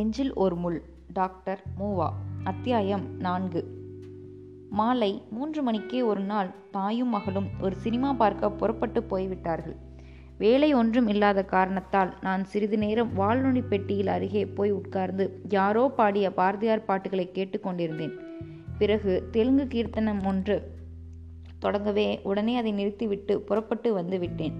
நெஞ்சில் ஒரு முள். டாக்டர் மூவா. அத்தியாயம் நான்கு. மாலை மூன்று மணிக்கே ஒரு நாள் தாயும் மகளும் ஒரு சினிமா பார்க்க புறப்பட்டு போய்விட்டார்கள். வேலை ஒன்றும் இல்லாத காரணத்தால் நான் சிறிது நேரம் வாழ்நுனி பெட்டியில் அருகே போய் உட்கார்ந்து யாரோ பாடிய பாரதியார் பாட்டுகளை கேட்டுக்கொண்டிருந்தேன் பிறகு தெலுங்கு கீர்த்தனம் ஒன்று தொடங்கவே உடனே அதை நிறுத்திவிட்டு புறப்பட்டு வந்து விட்டேன்.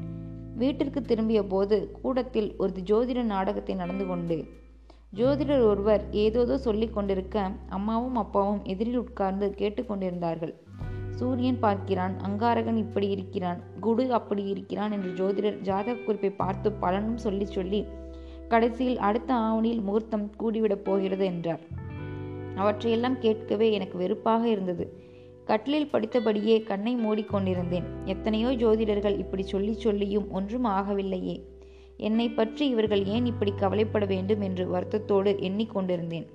வீட்டிற்கு திரும்பிய போது கூடத்தில் ஒரு ஜோதிட நாடகத்தை நடந்து கொண்டு ஜோதிடர் ஒருவர் ஏதோதோ சொல்லிக் கொண்டிருக்க அம்மாவும் அப்பாவும் எதிரில் உட்கார்ந்து கேட்டுக்கொண்டிருந்தார்கள் சூரியன் பார்க்கிறான் அங்காரகன் இப்படி இருக்கிறான் குடு அப்படி இருக்கிறான் என்று ஜோதிடர் ஜாதக குறிப்பை பார்த்து பலனும் சொல்லி சொல்லி கடைசியில் அடுத்த ஆவணியில் முகூர்த்தம் கூடிவிடப் போகிறது என்றார். அவற்றையெல்லாம் கேட்கவே எனக்கு வெறுப்பாக இருந்தது. கட்டிலில் படித்தபடியே கண்ணை மூடிக்கொண்டிருந்தேன் எத்தனையோ ஜோதிடர்கள் இப்படி சொல்லி சொல்லியும் ஒன்றும் ஆகவில்லையே. என்னை பற்றி இவர்கள் ஏன் இப்படி கவலைப்பட வேண்டும் என்று வருத்தத்தோடு எண்ணிக்கொண்டிருந்தேன்.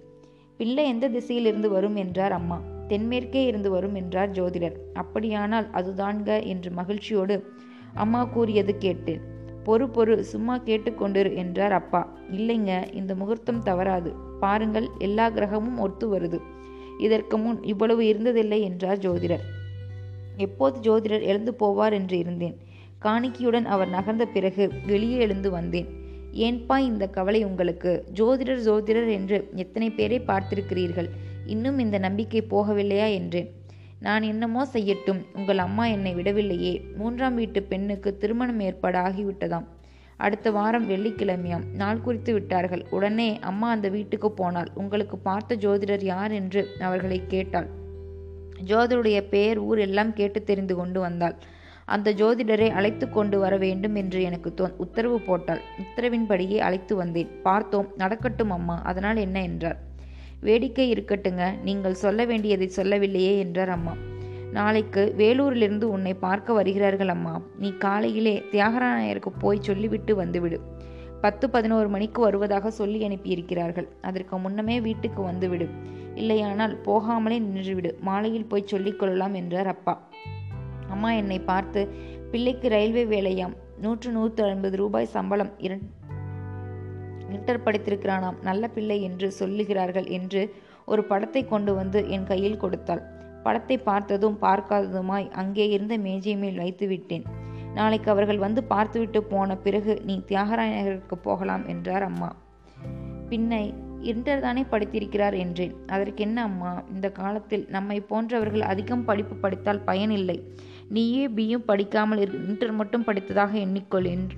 பிள்ளை எந்த திசையிலிருந்து வரும் என்றார் அம்மா. தென்மேற்கே இருந்து வரும் என்றார் ஜோதிடர். அப்படியானால் அதுதான்க என்று மகிழ்ச்சியோடு அம்மா கூறியது கேட்டேன். பொறு பொறு சும்மா கேட்டுக்கொண்டிரு என்றார் அப்பா. இல்லைங்க இந்த முகூர்த்தம் தவறாது. பாருங்கள் எல்லா கிரகமும் ஒத்து வருது. இதற்கு முன் இவ்வளவு இருந்ததில்லை என்றார் ஜோதிடர். எப்போது ஜோதிடர் எழுந்து போவார் என்று இருந்தேன். காணிக்கையுடன் அவர் நகர்ந்த பிறகு வெளியே எழுந்து வந்தேன். ஏன்பா இந்த கவலை உங்களுக்கு? ஜோதிடர் ஜோதிடர் என்று எத்தனை பேரை பார்த்திருக்கிறீர்கள்? இன்னும் இந்த நம்பிக்கை போகவில்லையா? என்றேன். நான் என்னமோ செய்யட்டும். உங்கள் அம்மா என்னை விடவில்லையே. மூன்றாம் வீட்டு பெண்ணுக்கு திருமணம் ஏற்பாடு ஆகிவிட்டதாம். அடுத்த வாரம் வெள்ளிக்கிழமையாம். நாள் குறித்து விட்டார்கள். உடனே அம்மா அந்த வீட்டுக்கு போனாள். உங்களுக்கு பார்த்த ஜோதிடர் யார்? என்று அவர்களை கேட்டாள். ஜோதிடருடைய பெயர் ஊர் எல்லாம் கேட்டு தெரிந்து கொண்டு வந்தாள். அந்த ஜோதிடரை அழைத்து கொண்டு வர வேண்டும் என்று எனக்கு தோ உத்தரவு போட்டாள். உத்தரவின்படியே அழைத்து வந்தேன். பார்த்தோம் நடக்கட்டும் அம்மா அதனால் என்ன என்றார். வேடிக்கை இருக்கட்டுங்க நீங்கள் சொல்ல வேண்டியதை சொல்லவில்லையே என்றார் அம்மா. நாளைக்கு வேலூரிலிருந்து உன்னை பார்க்க வருகிறார்கள் அம்மா. நீ காலையிலே தியாகராயருக்கு போய் சொல்லிவிட்டு வந்துவிடு. பத்து பதினோரு மணிக்கு வருவதாக சொல்லி அனுப்பியிருக்கிறார்கள். அதற்கு முன்னமே வீட்டுக்கு வந்துவிடு. இல்லையானால் போகாமலே நின்றுவிடு. மாலையில் போய் சொல்லிக் கொள்ளலாம் என்றார் அப்பா. அம்மா என்னை பார்த்து பிள்ளைக்கு ரயில்வே வேலையாம். நூற்று நூற்று ஐம்பது ரூபாய் சம்பளம் இன்டர் படித்திருக்கிறானாம். நல்ல பிள்ளை என்று சொல்லுகிறார்கள் என்று ஒரு படத்தை கொண்டு வந்து என் கையில் கொடுத்தாள். படத்தை பார்த்ததும் பார்க்காததுமாய் அங்கே இருந்த மேஜை மேல் வைத்து விட்டேன். நாளைக்கு அவர்கள் வந்து பார்த்துவிட்டு போன பிறகு நீ தியாகராயனருக்கு போகலாம் என்றார் அம்மா. பின்னை இன்டர் தானே படித்திருக்கிறார் என்றேன். அதற்கு என்ன அம்மா? இந்த காலத்தில் நம்மை போன்றவர்கள் அதிகம் படிப்பு படித்தால் பயனில்லை. நீயே பியும் படிக்காமல் இன்டர் மட்டும் படித்ததாக எண்ணிக்கொள் என்று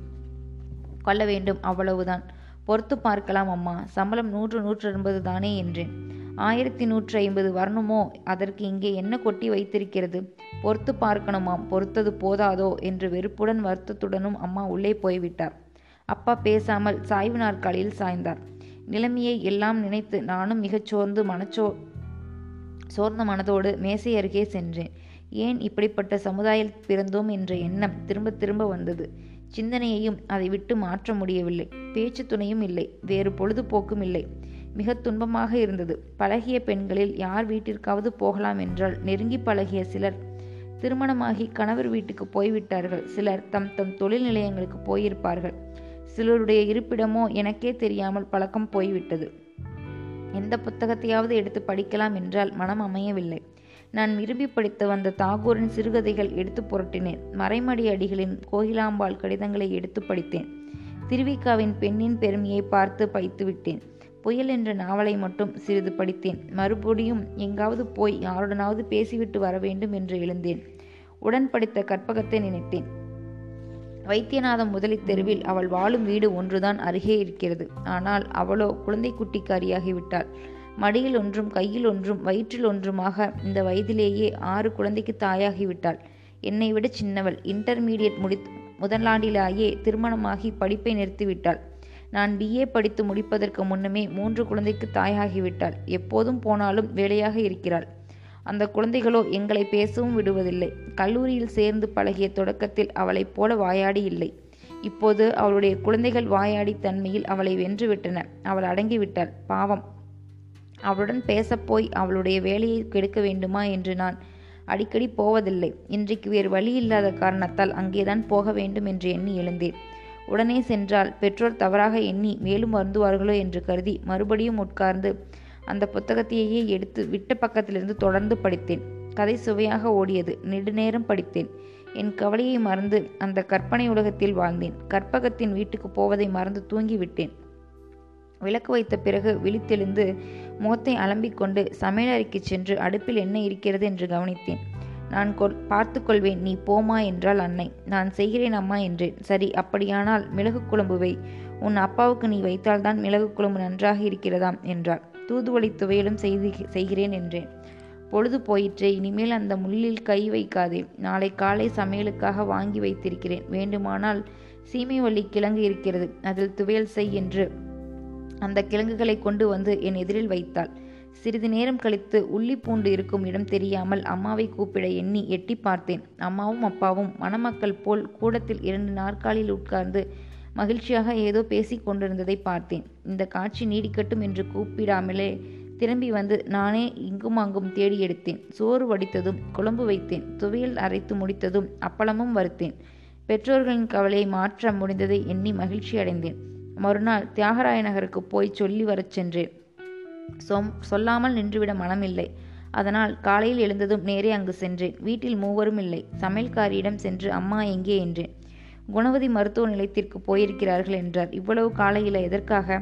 கொள்ள வேண்டும். அவ்வளவுதான். பொறுத்து பார்க்கலாம் அம்மா. சம்பளம் நூற்று நூற்று எண்பது தானே என்றேன். ஆயிரத்தி நூற்று ஐம்பது வரணுமோ? அதற்கு இங்கே என்ன கொட்டி வைத்திருக்கிறது? பொறுத்து பார்க்கணுமாம். பொறுத்தது போதாதோ? என்று வெறுப்புடன் வருத்தத்துடனும் அம்மா உள்ளே போய்விட்டார். அப்பா பேசாமல் சாய்வு நாற்காலியில் சாய்ந்தார். நிலைமையை எல்லாம் நினைத்து நானும் மிகச் சோர்ந்து மனச்சோ சோர்ந்த மனதோடு மேசை அருகே சென்றேன். ஏன் இப்படிப்பட்ட சமுதாயத்தில் பிறந்தோம் என்ற எண்ணம் திரும்ப திரும்ப வந்தது. சிந்தனையையும் அதை விட்டு மாற்ற முடியவில்லை. பேச்சு துணையும் இல்லை. வேறு பொழுதுபோக்கும் இல்லை. மிக துன்பமாக இருந்தது. பழகிய பெண்களில் யார் வீட்டிற்காவது போகலாம் என்றால் நெருங்கி பழகிய சிலர் திருமணமாகி கணவர் வீட்டுக்கு போய்விட்டார்கள். சிலர் தம் தம் தொழில் நிலையங்களுக்கு போயிருப்பார்கள். சிலருடைய இருப்பிடமோ எனக்கே தெரியாமல் பழக்கம் போய்விட்டது. எந்த புத்தகத்தையாவது எடுத்து படிக்கலாம் என்றால் மனம் அமையவில்லை. நான் விரும்பி படித்து வந்த தாகூரின் சிறுகதைகள் எடுத்து புரட்டினேன். மறைமடி அடிகளின் கோகிலாம்பாள் கடிதங்களை எடுத்து படித்தேன். திருவிக்காவின் பெண்ணின் பெருமையை பார்த்து பைத்து விட்டேன். புயல் என்ற நாவலை மட்டும் சிறிது படித்தேன். மறுபடியும் எங்காவது போய் யாருடனாவது பேசிவிட்டு வர வேண்டும் என்று எழுந்தேன். உடன் படித்த கற்பகத்தை நினைத்தேன். வைத்தியநாதம் முதலி தெருவில் அவள் வாழும் வீடு ஒன்றுதான் அருகே இருக்கிறது. ஆனால் அவளோ குழந்தை குட்டிக்காரியாகிவிட்டாள். மடியில் ஒன்றும் கையில் ஒன்றும் வயிற்றில் ஒன்றுமாக இந்த வயதிலேயே ஆறு குழந்தைக்கு தாயாகிவிட்டாள். என்னை விட சின்னவள். இன்டர்மீடியட் முடி முதலாண்டிலேயே திருமணமாகி படிப்பை நிறுத்திவிட்டாள். நான் பிஏ படித்து முடிப்பதற்கு முன்னமே மூன்று குழந்தைக்கு தாயாகிவிட்டாள். எப்போதும் போனாலும் வேலையாக இருக்கிறாள். அந்த குழந்தைகளோ எங்களை பேசவும் விடுவதில்லை. கல்லூரியில் சேர்ந்து பழகிய தொடக்கத்தில் அவளைப் போல வாயாடி இல்லை. இப்போது அவளுடைய குழந்தைகள் வாயாடி தன்மையில் அவளை வென்றுவிட்டன அவள் அடங்கிவிட்டாள். பாவம். அவளுடன் பேசப்போய் அவளுடைய வேலையை கெடுக்க வேண்டுமா என்று நான் அடிக்கடி போவதில்லை. இன்றைக்கு வேறு வழி இல்லாத காரணத்தால் அங்கேதான் போக வேண்டும் என்று எண்ணி எழுந்தேன். உடனே சென்றால் பெற்றோர் தவறாக எண்ணி மேலும் வருந்துவார்களோ என்று கருதி மறுபடியும் உட்கார்ந்து அந்த புத்தகத்தையே எடுத்து விட்ட பக்கத்திலிருந்து தொடர்ந்து படித்தேன். கதை சுவையாக ஓடியது. நெடுநேரம் படித்தேன். என் கவலையை மறந்து அந்த கற்பனை உலகத்தில் வாழ்ந்தேன். கற்பகத்தின் வீட்டுக்கு போவதை மறந்து தூங்கிவிட்டேன். விளக்கு வைத்த பிறகு விழித்தெழுந்து முகத்தை அலம்பிக் கொண்டு சமையலறைக்கு சென்று அடுப்பில் என்ன இருக்கிறது என்று கவனித்தேன். நான் கொள் பார்த்து கொள்வேன் நீ போமா என்றாள் அன்னை. நான் செய்கிறேன் அம்மா என்றேன். சரி அப்படியானால் மிளகு குழம்பு வை. உன் அப்பாவுக்கு நீ வைத்தால்தான் மிளகு குழம்பு நன்றாக இருக்கிறதாம் என்றார் தூதுவளி துவையலும் செய்து செய்கிறேன் என்றேன். பொழுது போயிற்றே இனிமேல் அந்த முள்ளில் கை வைக்காதே. நாளை காலை சமையலுக்காக வாங்கி வைத்திருக்கிறேன். வேண்டுமானால் சீமைவள்ளி கிழங்கு இருக்கிறது. அதில் துவையல் செய் என்று அந்த கிழங்குகளை கொண்டு வந்து என் எதிரில் வைத்தாள். சிறிது நேரம் கழித்து உள்ளி பூண்டு இருக்கும் இடம் தெரியாமல் அம்மாவை கூப்பிட எண்ணி எட்டி பார்த்தேன். அம்மாவும் அப்பாவும் மணமக்கள் போல் கூடத்தில் இரண்டு நாற்காலில் உட்கார்ந்து மகிழ்ச்சியாக ஏதோ பேசிக் கொண்டிருந்ததை பார்த்தேன். இந்த காட்சி நீடிக்கட்டும் என்று கூப்பிடாமலே திரும்பி வந்து நானே இங்கும் அங்கும் தேடி எடுத்தேன். சோறு வடித்ததும் குழம்பு வைத்தேன். துவையல் அரைத்து முடித்ததும் அப்பளமும் வறுத்தேன். பெற்றோர்களின் கவலையை மாற்ற முடிந்ததை எண்ணி மகிழ்ச்சி அடைந்தேன் மறுநாள் தியாகராய நகருக்கு போய் சொல்லி வரச் சென்றேன். சொம் சொல்லாமல் நின்றுவிட மனமில்லை. அதனால் காலையில் எழுந்ததும் நேரே அங்கு சென்றேன். வீட்டில் மூவரும் இல்லை. சமையல்காரியிடம் சென்று அம்மா எங்கே? என்றேன். குணவதி மருத்துவ நிலையத்திற்கு போயிருக்கிறார்கள் என்றார். இவ்வளவு காலையில் எதற்காக?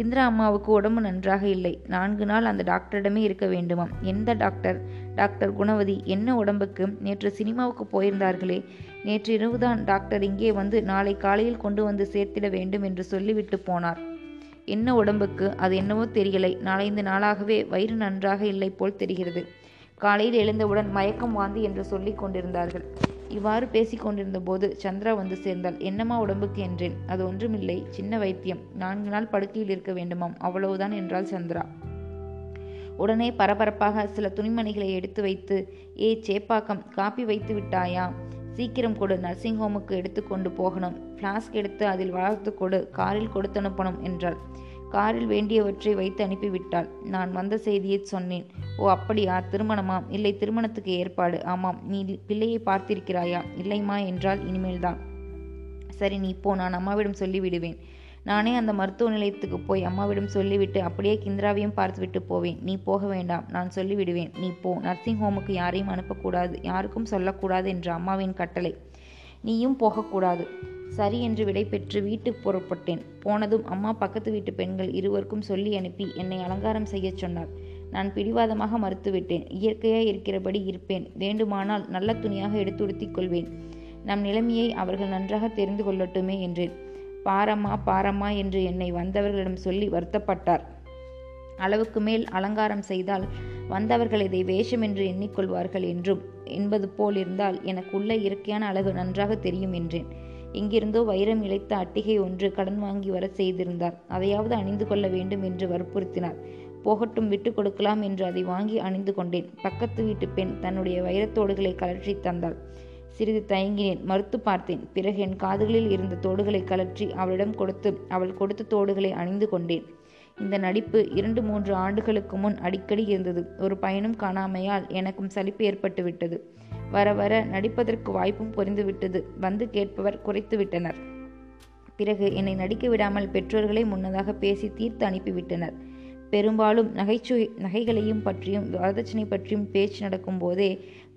இந்திரா அம்மாவுக்கு உடம்பு நன்றாக இல்லை. நான்கு நாள் அந்த டாக்டரிடமே இருக்க வேண்டுமாம். எந்த டாக்டர்? டாக்டர் குணவதி என்ன உடம்புக்கு? நேற்று சினிமாவுக்கு போயிருந்தார்களே. நேற்று இரவுதான் டாக்டர் இங்கே வந்து நாளை காலையில் கொண்டு வந்து சேர்த்திட வேண்டும் என்று சொல்லிவிட்டு போனார். என்ன உடம்புக்கு? அது என்னவோ தெரியலை. நாலந்து நாளாகவே வயிறு நன்றாக இல்லை போல் தெரிகிறது. காலையில் எழுந்தவுடன் மயக்கம் வாந்தி என்று சொல்லிக் கொண்டிருந்தார்கள். இவ்வாறு பேசிக் கொண்டிருந்தபோது சந்திரா வந்து சேர்ந்தால் என்னம்மா உடம்புக்கு? என்றேன். அது ஒன்றுமில்லை. சின்ன வைத்தியம். நான்கு நாள் படுக்கையில் இருக்க வேண்டுமாம். அவ்வளவுதான் என்றாள் சந்திரா. உடனே பரபரப்பாக சில துணிமணிகளை எடுத்து வைத்து ஏ சேப்பாக்கம் காப்பி வைத்து விட்டாயா? சீக்கிரம் கொடு. நர்சிங் ஹோமுக்கு எடுத்து கொண்டு போகணும். ஃப்ளாஸ்க் எடுத்து அதில் வளர்த்து கொடு. காரில் கொடுத்து அனுப்பணும் என்றாள். காரில் வேண்டியவற்றை வைத்து அனுப்பிவிட்டாள். நான் வந்த செய்தியை சொன்னேன். ஓ அப்படியா? திருமணமா? இல்லை திருமணத்துக்கு ஏற்பாடு. ஆமாம் நீ பிள்ளையை பார்த்திருக்கிறாயா? இல்லைம்மா என்றால் இனிமேல்தான். சரி நீ போ நான் அம்மாவிடம் சொல்லிவிடுவேன். நானே அந்த மருத்துவ நிலையத்துக்கு போய் அம்மாவிடம் சொல்லிவிட்டு அப்படியே கிந்திராவையும் பார்த்துவிட்டு போவேன். நீ போக வேண்டாம் நான் சொல்லிவிடுவேன். நீ போ. நர்சிங் ஹோமுக்கு யாரையும் அனுப்பக்கூடாது. யாருக்கும் சொல்லக்கூடாது என்ற அம்மாவின் கட்டளை. நீயும் போகக்கூடாது. சரி என்று விடை பெற்று வீட்டுக்கு புறப்பட்டேன். போனதும் அம்மா பக்கத்து வீட்டு பெண்கள் இருவருக்கும் சொல்லி அனுப்பி என்னை அலங்காரம் செய்யச் சொன்னார். நான் பிடிவாதமாக மறுத்துவிட்டேன். இயற்கையாய் இருக்கிறபடி இருப்பேன். வேண்டுமானால் நல்ல துணியாக எடுத்து உடுத்திக் கொள்வேன். நம் நிலைமையை அவர்கள் நன்றாக தெரிந்து கொள்ளட்டுமே என்றேன். பாரம்மா பாரம்மா என்று என்னை வந்தவர்களிடம் சொல்லி வருத்தப்பட்டார். அளவுக்கு மேல் அலங்காரம் செய்தால் வந்தவர்கள் இதை வேஷம் என்று எண்ணிக்கொள்வார்கள் என்றும் என்பது போல் இருந்தால் எனக்கு உள்ள இயற்கையான அழகு நன்றாக தெரியும் என்றேன். எங்கிருந்தோ வைரம் இழைத்த அட்டிகை ஒன்று கடன் வாங்கி வர செய்திருந்தார். அதையாவது அணிந்து கொள்ள வேண்டும் என்று வற்புறுத்தினார். போகட்டும் விட்டு கொடுக்கலாம் என்று அதை வாங்கி அணிந்து கொண்டேன். பக்கத்து வீட்டு பெண் தன்னுடைய வைரத்தோடுகளை கலற்றி தந்தாள். சிறிது தயங்கினேன். மறுத்து பார்த்தேன். பிறகு என் காதுகளில் இருந்த தோடுகளை கலற்றி அவளிடம் கொடுத்து அவள் கொடுத்த தோடுகளை அணிந்து கொண்டேன். இந்த நடிப்பு இரண்டு மூன்று ஆண்டுகளுக்கு முன் அடிக்கடி இருந்தது. ஒரு பயனும் காணாமையால் எனக்கும் சலிப்பு ஏற்பட்டு விட்டது வர வர நடிப்பதற்கு வாய்ப்பும் புரிந்துவிட்டது. வந்து கேட்பவர் குறைத்து விட்டனர். பிறகு என்னை நடிக்க விடாமல் பெற்றோர்களை முன்னதாக பேசி தீர்த்து அனுப்பிவிட்டனர். பெரும்பாலும் நகைச்சுவை நகைகளையும் பற்றியும் வரதட்சணை பற்றியும் பேச்சு நடக்கும் போதே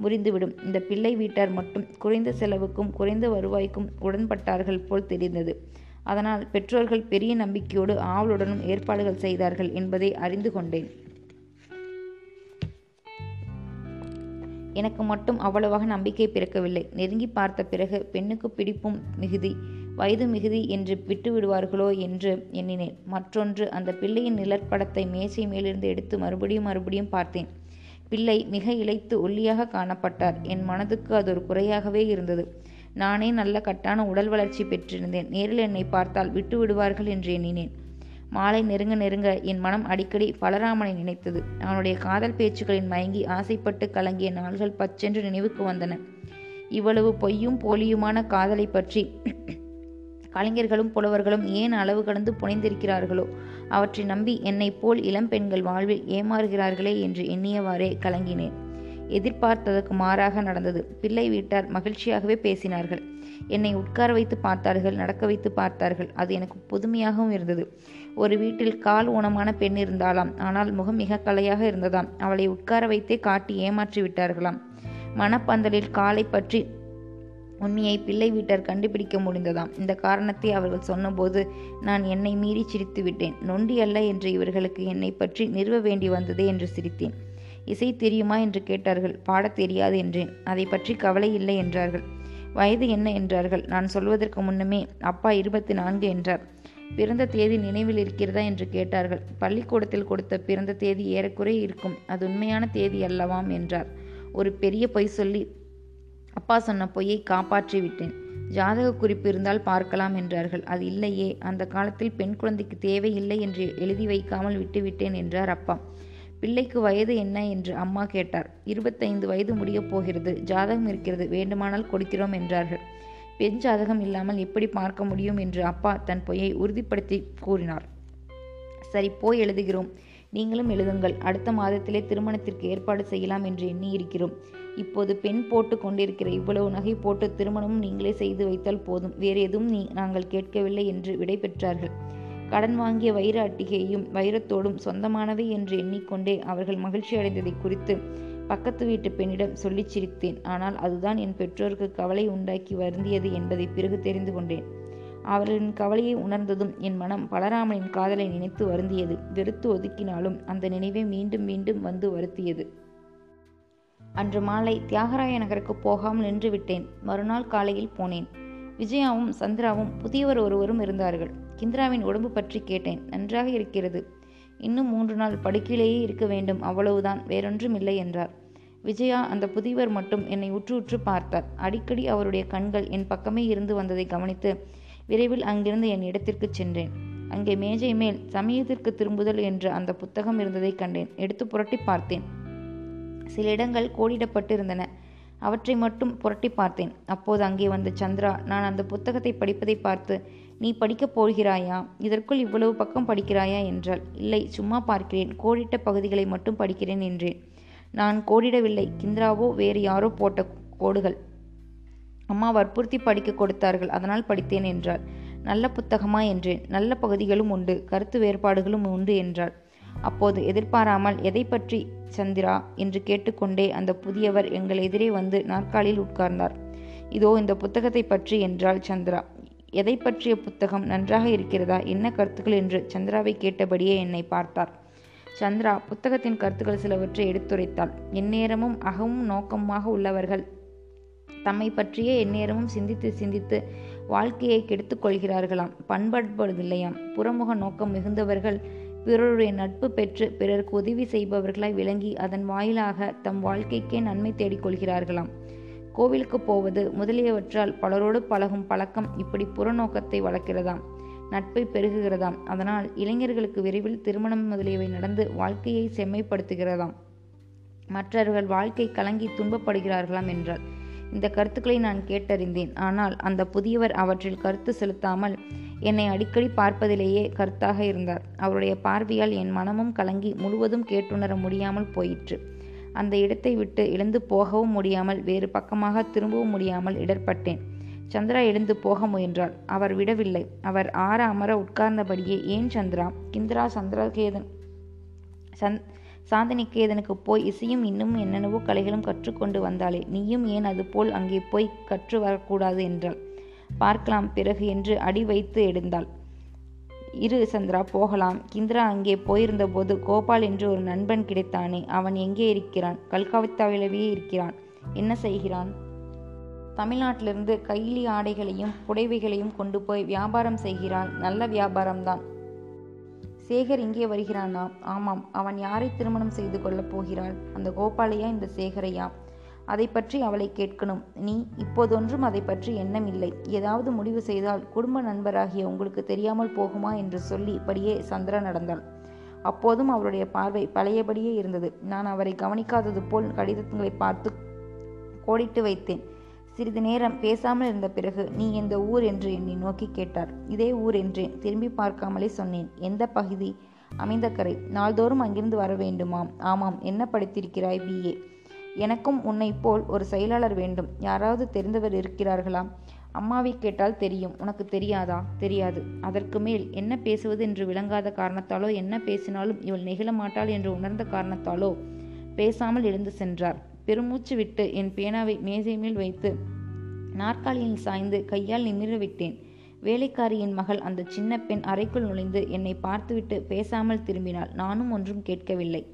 முறிந்துவிடும். இந்த பிள்ளை வீட்டார் மட்டும் குறைந்த செலவுக்கும் குறைந்த வருவாய்க்கும் உடன்பட்டார்கள் போல் தெரிந்தது. அதனால் பெற்றோர்கள் பெரிய நம்பிக்கையோடு ஆவலுடனும் ஏற்பாடுகள் செய்தார்கள் என்பதை அறிந்து கொண்டேன். எனக்கு மட்டும் அவ்வளவாக நம்பிக்கை பிறக்கவில்லை. நெருங்கி பார்த்த பிறகு பெண்ணுக்கு பிடிப்பும் மிகுதி வயது மிகுதி என்று விட்டு விடுவார்களோ என்று எண்ணினேன். மற்றொன்று அந்த பிள்ளையின் நிழற்படத்தை மேசை மேலிருந்து எடுத்து மறுபடியும் மறுபடியும் பார்த்தேன். பிள்ளை மிக இழைத்து ஒல்லியாக காணப்பட்டார். என் மனதுக்கு அது ஒரு குறையாகவே இருந்தது. நானே நல்ல கட்டான உடல் வளர்ச்சி பெற்றிருந்தேன். நேரில் என்னை பார்த்தால் விட்டு விடுவார்கள் என்று எண்ணினேன். மாலை நெருங்க நெருங்க என் மனம் அடிக்கடி பலராமனை நினைத்தது. அவனுடைய காதல் பேச்சுக்களின் மயங்கி ஆசைப்பட்டு கலங்கிய நாள்கள் பச்சென்று நினைவுக்கு வந்தன. இவ்வளவு பொய்யும் போலியுமான காதலை பற்றி கலைஞர்களும் புலவர்களும் ஏன் அளவு கடந்து புனைந்திருக்கிறார்களோ? அவற்றை நம்பி என்னை போல் இளம்பெண்கள் வாழ்வில் ஏமாறுகிறார்களே என்று எண்ணியவாறே கலங்கினேன். எதிர்பார்த்ததற்கு மாறாக நடந்தது. பிள்ளை வீட்டார் மகிழ்ச்சியாகவே பேசினார்கள். என்னை உட்கார வைத்து பார்த்தார்கள் நடக்க வைத்து பார்த்தார்கள். அது எனக்கு புதுமையாகவும் இருந்தது. ஒரு வீட்டில் கால் ஊனமான பெண் இருந்தாலாம் ஆனால் முகம் மிக கலையாக இருந்ததாம். அவளை உட்கார வைத்தே காட்டி ஏமாற்றி விட்டார்களாம். மணப்பந்தலில் காலை பற்றி உண்மையை பிள்ளை வீட்டார் கண்டுபிடிக்க முடிந்ததாம். இந்த காரணத்தை அவர்கள் சொன்னபோது நான் என்னை மீறி சிரித்து விட்டேன். நொண்டி அல்ல என்று இவர்களுக்கு என்னை பற்றி நிறுவ வேண்டி வந்ததே என்று சிரித்தேன். இசை தெரியுமா என்று கேட்டார்கள். பாடத் தெரியாது என்றேன். அதை பற்றி கவலை இல்லை என்றார்கள். வயது என்ன என்றார்கள்? நான் சொல்வதற்கு முன்னமே அப்பா இருபத்தி நான்கு என்றார். பிறந்த தேதி நினைவில் இருக்கிறதா என்று கேட்டார்கள். பள்ளிக்கூடத்தில் கொடுத்த பிறந்த தேதி ஏறக்குறை இருக்கும். அது உண்மையான தேதி அல்லவாம் என்றார். ஒரு பெரிய பொய் சொல்லி அப்பா சொன்ன பொய்யை காப்பாற்றி விட்டேன். ஜாதக குறிப்பு இருந்தால் பார்க்கலாம் என்றார்கள். அது இல்லையே அந்த காலத்தில் பெண் குழந்தைக்கு தேவையில்லை என்று எழுதி வைக்காமல் விட்டுவிட்டேன் என்றார் அப்பா. பிள்ளைக்கு வயது என்ன என்று அம்மா கேட்டார். இருபத்தைந்து வயது முடியப் போகிறது. ஜாதகம் இருக்கிறது. வேண்டுமானால் கொடுக்கிறோம் என்றார்கள். பெண் ஜாதகம் இல்லாமல் எப்படி பார்க்க முடியும் என்று அப்பா தன் பொய்யை உறுதிப்படுத்தி கூறினார். சரி போய் எழுதுகிறோம். நீங்களும் எழுதுங்கள். அடுத்த மாதத்திலே திருமணத்திற்கு ஏற்பாடு செய்யலாம் என்று எண்ணி இருக்கிறோம் இப்போது பெண் போட்டு கொண்டிருக்கிற இவ்வளவு நகை போட்டு திருமணமும் நீங்களே செய்து வைத்தால் போதும். வேறு எதுவும் நீ நாங்கள் கேட்கவில்லை என்று விடை பெற்றார்கள். கடன் வாங்கிய வைர அட்டிகையும் வைரத்தோடும் சொந்தமானவை என்று எண்ணிக்கொண்டே அவர்கள் மகிழ்ச்சி அடைந்ததை குறித்து பக்கத்து வீட்டு பெண்ணிடம் சொல்லிச் சிரித்தேன். ஆனால் அதுதான் என் பெற்றோருக்கு கவலை உண்டாக்கி வருந்தியது என்பதை பிறகு தெரிந்து கொண்டேன். அவர்களின் கவலையை உணர்ந்ததும் என் மனம் பலராமனின் காதலை நினைத்து வருந்தியது. வெறுத்து ஒதுக்கினாலும் அந்த நினைவே மீண்டும் மீண்டும் வந்து வருத்தியது. அன்று மாலை தியாகராய நகருக்கு போகாமல் நின்று விட்டேன். மறுநாள் காலையில் போனேன். விஜயாவும் சந்திராவும் புதியவர் ஒருவரும் இருந்தார்கள். கிந்திராவின் உடம்பு பற்றி கேட்டேன். நன்றாக இருக்கிறது. இன்னும் மூன்று நாள் படுக்கையிலேயே இருக்க வேண்டும். அவ்வளவுதான். வேறொன்றும் இல்லை என்றார். விஜயா அந்த புதியவர் மட்டும் என்னை உற்று உற்று பார்த்தார். அடிக்கடி அவருடைய கண்கள் என் பக்கமே இருந்து வந்ததை கவனித்து விரைவில் அங்கிருந்து என் இடத்திற்கு சென்றேன். அங்கே மேஜை மேல் சமயத்திற்கு திரும்புதல் என்ற அந்த புத்தகம் இருந்ததை கண்டேன். எடுத்து புரட்டி பார்த்தேன். சில இடங்கள் கோடிடப்பட்டு இருந்தன அவற்றை மட்டும் புரட்டி பார்த்தேன். அப்போது அங்கே வந்த சந்திரா நான் அந்த புத்தகத்தை படிப்பதை பார்த்து நீ படிக்கப் போகிறாயா? இதற்குள் இவ்வளவு பக்கம் படிக்கிறாயா? என்றாள். இல்லை சும்மா பார்க்கிறேன். கோடிட்ட பகுதிகளை மட்டும் படிக்கிறேன் என்றேன். நான் கோடிடவில்லை. கிந்திராவோ வேறு யாரோ போட்ட கோடுகள். அம்மா வற்புறுத்தி படிக்க கொடுத்தார்கள். அதனால் படித்தேன் என்றாள். நல்ல புத்தகமா? என்றேன். நல்ல பகுதிகளும் உண்டு. கருத்து வேறுபாடுகளும் உண்டு என்றாள். அப்போது எதிர்பாராமல் எதை பற்றி சந்திரா என்று கேட்டுக்கொண்டே அந்த புதியவர் எங்கள் எதிரே வந்து நாற்காலியில் உட்கார்ந்தார். இதோ இந்த புத்தகத்தை பற்றி என்றாள் சந்திரா. எதை பற்றிய புத்தகம்? நன்றாக இருக்கிறதா? என்ன கருத்துக்கள் என்று சந்திராவை கேட்டபடியே என்னை பார்த்தார். சந்திரா புத்தகத்தின் கருத்துக்கள் சிலவற்றை எடுத்துரைத்தாள். எந்நேரமும் அகமும் நோக்கமாக உள்ளவர்கள் தம்மை பற்றியே எந்நேரமும் சிந்தித்து சிந்தித்து வாழ்க்கையை கெடுத்துக் கொள்கிறார்களாம். பண்படுவதில்லையாம் புறமுக நோக்கம் மிகுந்தவர்கள் பிறருடைய நட்பு பெற்று பிறருக்கு உதவி செய்பவர்களாய் விளங்கி அதன் வாயிலாக தம் வாழ்க்கைக்கே நன்மை தேடிக்கொள்கிறார்களாம். கோவிலுக்கு போவது முதலியவற்றால் பலரோடு பழகும் பழக்கம் இப்படி புறநோக்கத்தை வளர்க்கிறதாம். நட்பை பெருகுகிறதாம். அதனால் இளைஞர்களுக்கு விரைவில் திருமணம் முதலியவை நடந்து வாழ்க்கையை செம்மைப்படுத்துகிறதாம். மற்றவர்கள் வாழ்க்கை கலங்கி துன்பப்படுகிறார்களாம் என்றார் இந்த கருத்துக்களை நான் கேட்டறிந்தேன். ஆனால் அந்த புதியவர் அவற்றில் கருத்து செலுத்தாமல் என்னை அடிக்கடி பார்ப்பதிலேயே கருத்தாக இருந்தார். அவருடைய பார்வையால் என் மனமும் கலங்கி முழுவதும் கேட்டுணர முடியாமல் போயிற்று. அந்த இடத்தை விட்டு எழுந்து போகவும் முடியாமல் வேறு பக்கமாக திரும்பவும் முடியாமல் இடர்பட்டேன். சந்திரா எழுந்து போக முயன்றாள். அவர் விடவில்லை. அவர் ஆற அமர உட்கார்ந்தபடியே ஏன் சந்திரா? கிந்திரா சந்திரகேதன் சந்த் சாந்தனிகேதனுக்கு போய் இசையும் இன்னும் என்னென்னவோ கலைகளும் கற்றுக்கொண்டு வந்தாளே. நீயும் ஏன் அதுபோல் அங்கே போய் கற்று வரக்கூடாது என்றாள். பார்க்கலாம் பிறகு என்று அடி வைத்து எடுந்தாள் இரு சந்திரா போகலாம். கிந்திரா அங்கே போயிருந்தபோது கோபால் என்று ஒரு நண்பன் கிடைத்தானே. அவன் எங்கே இருக்கிறான்? கல்கத்தாவிலவே இருக்கிறான். என்ன செய்கிறான்? தமிழ்நாட்டிலிருந்து கைலி ஆடைகளையும் புடைவைகளையும் கொண்டு போய் வியாபாரம் செய்கிறான். நல்ல வியாபாரம்தான். சேகர் இங்கே வருகிறானா? ஆமாம் அவன் யாரை திருமணம் செய்து கொள்ளப் போகிறாள்? அந்த கோபாலையா இந்த சேகரையா? அதை பற்றி அவளை கேட்கணும். நீ இப்போதொன்றும் அதை பற்றி எண்ணம் இல்லை. ஏதாவது முடிவு செய்தால் குடும்ப நண்பராகிய உங்களுக்கு தெரியாமல் போகுமா என்று சொல்லி படியே சந்திரா நடந்தாள். அப்போதும் அவருடைய பார்வை பழையபடியே இருந்தது. நான் அவரை கவனிக்காதது போல் கடிதங்களை பார்த்து கோடிட்டு வைத்தேன். சிறிது நேரம் பேசாமல் இருந்த பிறகு நீ எந்த ஊர்? என்று என்னை நோக்கி கேட்டார். இதே ஊர் என்றேன். திரும்பி பார்க்காமலே சொன்னேன். எந்த பகுதி? அமைந்த கரை. நாள்தோறும் அங்கிருந்து வர வேண்டுமாம். ஆமாம். என்ன படித்திருக்கிறாய்? பிஏ எனக்கும் உன்னைப் போல் ஒரு செயலாளர் வேண்டும். யாராவது தெரிந்தவர் இருக்கிறார்களா அம்மாவை கேட்டால் தெரியும். உனக்கு தெரியாதா? தெரியாது. அதற்கு மேல் என்ன பேசுவது என்று விளங்காத காரணத்தாலோ என்ன பேசினாலும் இவள் நெகிழ மாட்டாள் என்று உணர்ந்த காரணத்தாலோ பேசாமல் எழுந்து சென்றார். பெருமூச்சு விட்டு என் பேனாவை மேசை மேல் வைத்து நாற்காலியில் சாய்ந்து கையால் நிமிர விட்டேன். வேலைக்காரியின் மகள் அந்த சின்ன பெண் அறைக்குள் நுழைந்து என்னை பார்த்துவிட்டு பேசாமல் திரும்பினாள். நானும் ஒன்றும் கேட்கவில்லை.